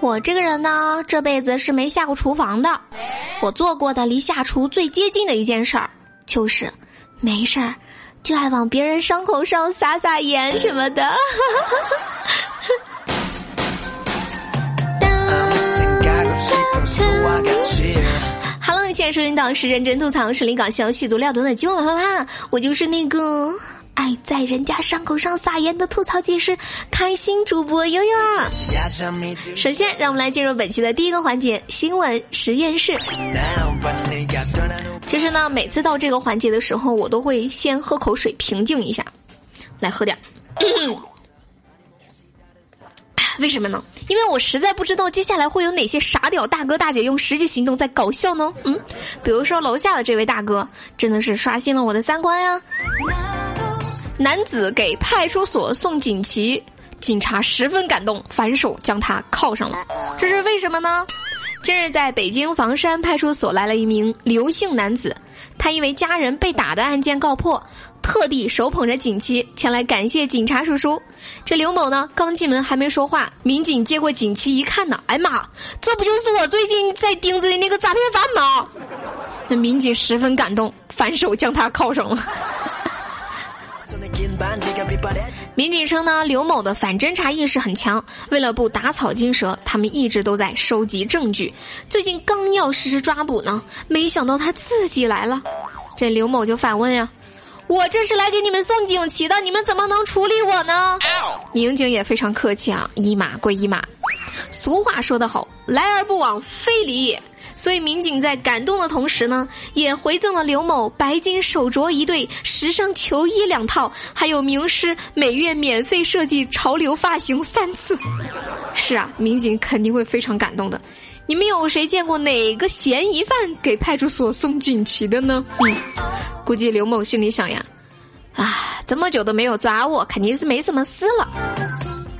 我这个人呢，这辈子是没下过厨房的。我做过的离下厨最接近的一件事儿，就是没事儿就爱往别人伤口上撒撒盐什么的。Hello，现在收听到是认真吐槽、实力搞笑、细足料多的今晚啪啪，我就是那个。爱在人家伤口上撒盐的吐槽技师，开心主播悠悠啊！首先，让我们来进入本期的第一个环节——新闻实验室。其实呢，每次到这个环节的时候，我都会先喝口水平静一下，来喝点。为什么呢？因为我实在不知道接下来会有哪些傻屌大哥大姐用实际行动在搞笑呢？嗯，比如说楼下的这位大哥，真的是刷新了我的三观呀！男子给派出所送锦旗，警察十分感动，反手将他铐上了。这是为什么呢？近日，在北京房山派出所来了一名刘姓男子，他因为家人被打的案件告破，特地手捧着锦旗前来感谢警察叔叔。这刘某呢，刚进门还没说话，民警接过锦旗一看呢，哎妈，这不就是我最近在盯着的那个诈骗犯吗？那民警十分感动，反手将他铐上了。民警称呢，刘某的反侦查意识很强，为了不打草惊蛇，他们一直都在收集证据。最近刚要实施抓捕呢，没想到他自己来了。这刘某就反问呀：“我这是来给你们送锦旗的，你们怎么能处理我呢？”民警也非常客气啊，一码归一码。俗话说得好，来而不往非礼也。所以，民警在感动的同时呢，也回赠了刘某白金手镯一对、时尚球衣两套，还有名师每月免费设计潮流发型三次。是啊，民警肯定会非常感动的。你们有谁见过哪个嫌疑犯给派出所送锦旗的呢？嗯，估计刘某心里想呀，啊，这么久都没有抓我，肯定是没什么事了。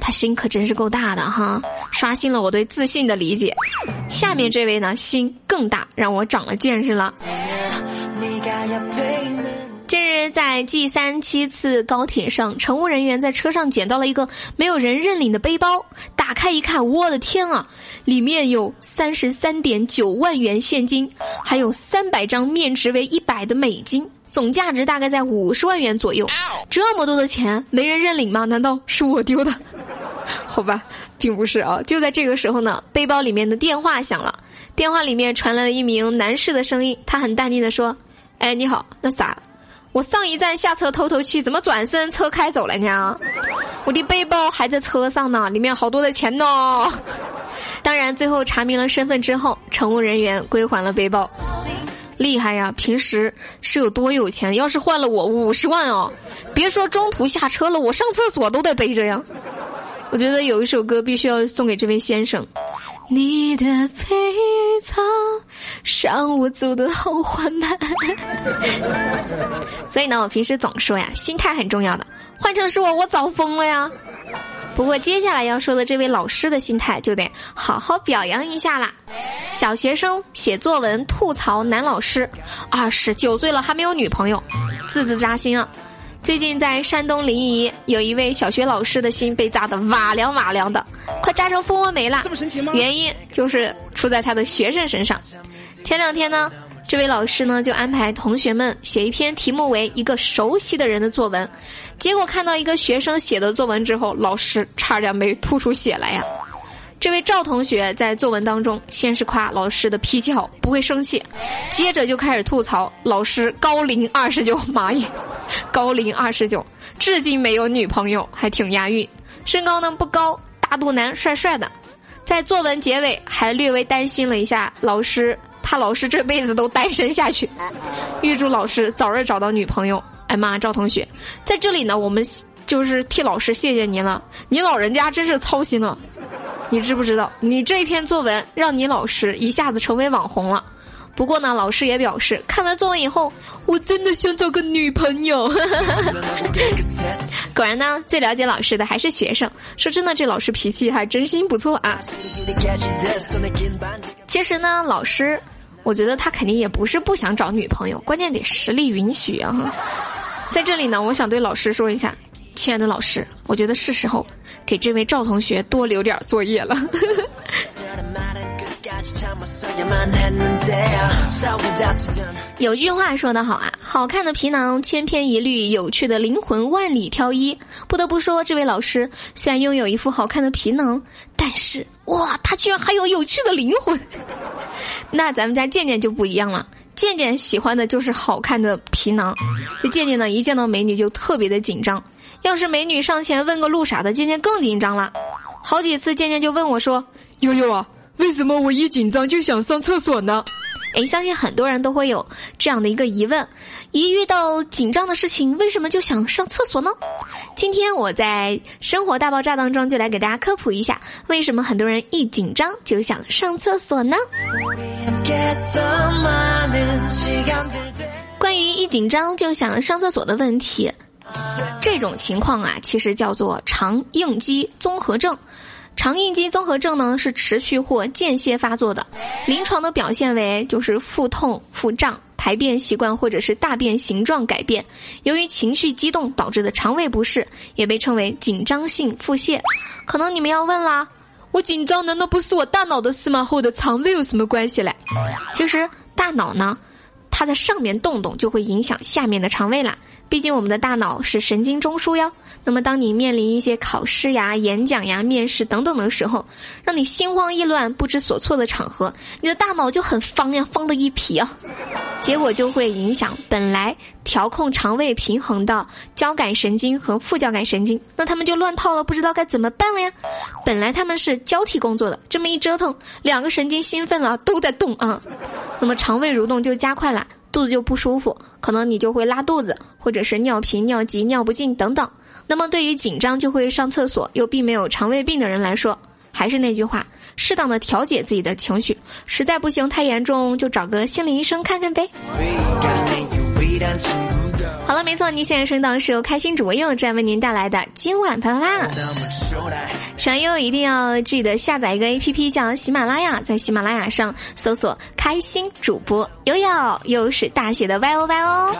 他心可真是够大的哈，刷新了我对自信的理解。下面这位呢，心更大，让我长了见识了。近日，在 G 三七次高铁上，乘务人员在车上捡到了一个没有人认领的背包，打开一看，我的天啊，里面有三十三点九万元现金，还有三百张面值为一百的美金。总价值大概在五十万元左右，这么多的钱没人认领吗？难道是我丢的？好吧，并不是啊。就在这个时候呢，背包里面的电话响了，电话里面传来了一名男士的声音，他很淡定的说：“哎，你好，那啥，我上一站下车透透气，怎么转身车开走了呢？我的背包还在车上呢，里面好多的钱呢。当然，最后查明了身份之后，乘务人员归还了背包。”厉害呀！平时是有多有钱？要是换了我五十万哦，别说中途下车了，我上厕所都得背着呀。我觉得有一首歌必须要送给这位先生。你的背包让我走得好缓慢。所以呢，我平时总说呀，心态很重要的。换成是我，我早疯了呀。不过接下来要说的这位老师的心态就得好好表扬一下啦。小学生写作文吐槽男老师，二十九岁了还没有女朋友，字字扎心啊！最近在山东临沂，有一位小学老师的心被扎得瓦凉瓦凉的，快扎成蜂窝煤了。这么神奇吗？原因就是出在他的学生身上。前两天呢。这位老师呢，就安排同学们写一篇题目为“一个熟悉的人”的作文，结果看到一个学生写的作文之后，老师差点没吐出血来呀。这位赵同学在作文当中，先是夸老师的脾气好，不会生气，接着就开始吐槽老师高龄二十九，妈耶，高龄二十九，至今没有女朋友，还挺押韵。身高呢不高，大肚腩，帅帅的。在作文结尾还略微担心了一下老师。怕老师这辈子都单身下去，预祝老师早日找到女朋友。哎妈，赵同学，在这里呢，我们就是替老师谢谢您了。你老人家真是操心了。你知不知道，你这一篇作文让你老师一下子成为网红了。不过呢，老师也表示，看完作文以后，我真的想找个女朋友。果然呢，最了解老师的还是学生。说真的，这老师脾气还真心不错啊。其实呢，老师。我觉得他肯定也不是不想找女朋友，关键得实力允许啊！在这里呢，我想对老师说一下，亲爱的老师，我觉得是时候给这位赵同学多留点作业了。有句话说得好啊，好看的皮囊千篇一律，有趣的灵魂万里挑一。不得不说，这位老师虽然拥有一副好看的皮囊，但是哇，他居然还有有趣的灵魂。那咱们家健健就不一样了，健健喜欢的就是好看的皮囊。这健健呢，一见到美女就特别的紧张，要是美女上前问个路啥的，健健更紧张了。好几次，健健就问我说：“悠悠啊，为什么我一紧张就想上厕所呢？”哎，相信很多人都会有这样的一个疑问：一遇到紧张的事情，为什么就想上厕所呢？今天我在《生活大爆炸》当中就来给大家科普一下，为什么很多人一紧张就想上厕所呢？关于一紧张就想上厕所的问题，这种情况啊，其实叫做肠应激综合症。肠应激综合症呢是持续或间歇发作的，临床的表现为就是腹痛、腹胀、排便习惯或者是大便形状改变，由于情绪激动导致的肠胃不适，也被称为紧张性腹泻。可能你们要问啦，我紧张难道不是我大脑的事吗？和我的肠胃有什么关系嘞？其实大脑呢，它在上面动动就会影响下面的肠胃啦。毕竟我们的大脑是神经中枢哟。那么，当你面临一些考试呀、演讲呀、面试等等的时候，让你心慌意乱、不知所措的场合，你的大脑就很方呀，方的一批啊，结果就会影响本来调控肠胃平衡的交感神经和副交感神经，那他们就乱套了，不知道该怎么办了呀。本来他们是交替工作的，这么一折腾，两个神经兴奋了，都在动啊，那么肠胃蠕动就加快了。肚子就不舒服，可能你就会拉肚子，或者是尿频、尿急、尿不尽等等。那么，对于紧张就会上厕所又并没有肠胃病的人来说，还是那句话，适当的调节自己的情绪，实在不行太严重就找个心理医生看看呗。好了，没错，你现在收到是由开心主播悠悠站为您带来的今晚啪啪啪。喜欢悠悠一定要记得下载一个 A P P 叫喜马拉雅，在喜马拉雅上搜索“开心主播悠悠”，又是大写的 Y O Y O。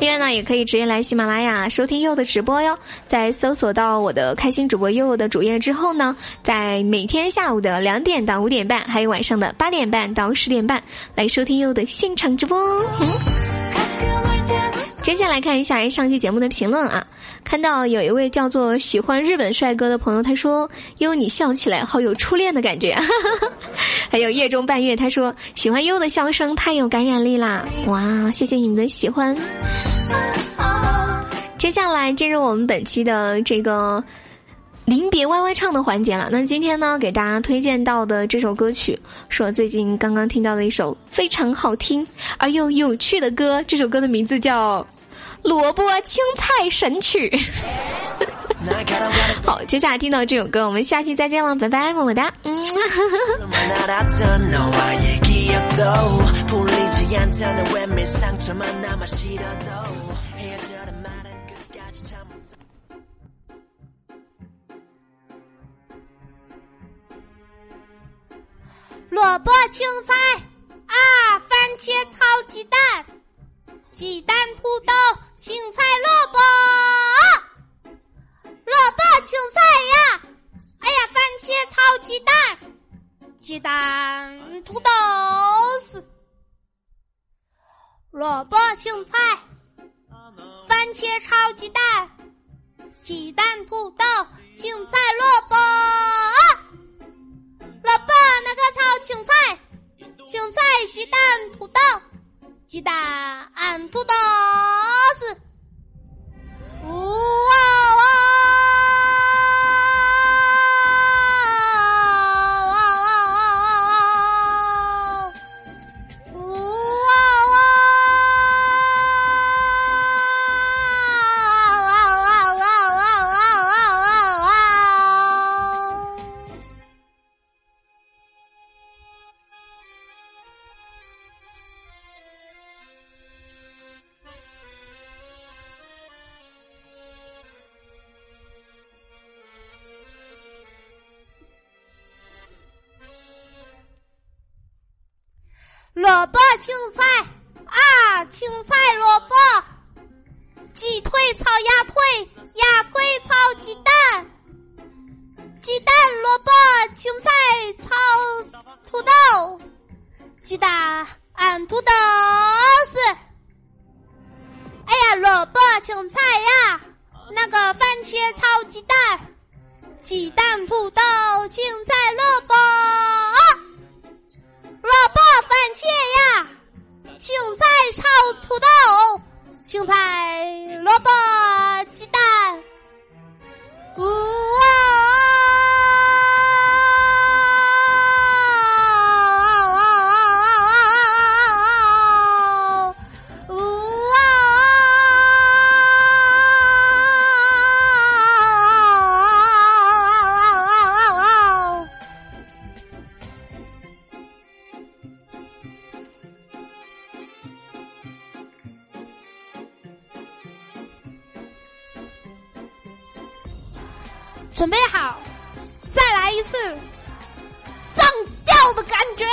另外呢，也可以直接来喜马拉雅收听悠悠的直播哟。在搜索到我的开心主播悠悠的主页之后呢，在每天下午的两点到五点半，还有晚上的八点半到十点半，来收听悠的现场直播。接下来看一下上期节目的评论啊，看到有一位叫做喜欢日本帅哥的朋友，他说：“优你笑起来好有初恋的感觉。”还有夜中半月，他说：“喜欢优的笑声太有感染力啦！”哇，谢谢你们的喜欢。接下来进入我们本期的这个临别歪歪唱的环节了。那今天呢，给大家推荐到的这首歌曲，是我最近刚刚听到的一首非常好听而又有趣的歌。这首歌的名字叫。萝卜青菜神曲，好，接下来听到这首歌，我们下期再见了，拜拜，么么哒。嗯。萝卜青菜啊，番茄炒鸡蛋。鸡蛋、土豆、青菜、萝卜，萝卜、青菜呀！哎呀，番茄炒鸡蛋，鸡蛋、土豆丝，萝卜、青菜，番茄炒鸡蛋，鸡蛋、土豆、青菜、萝卜，萝卜那个炒青菜，青菜、鸡蛋、土豆。鸡蛋土豆丝，哇！萝卜青菜啊，青菜萝卜，鸡腿炒鸭腿，鸭腿炒鸡蛋，鸡蛋萝卜青菜炒土豆，鸡蛋、土豆丝。哎呀，萝卜青菜呀，那个番茄炒鸡蛋，鸡蛋、土豆、青菜、萝卜，番茄呀，青菜炒土豆，青菜、萝卜、鸡蛋，呜！准备好，再来一次上吊的感觉。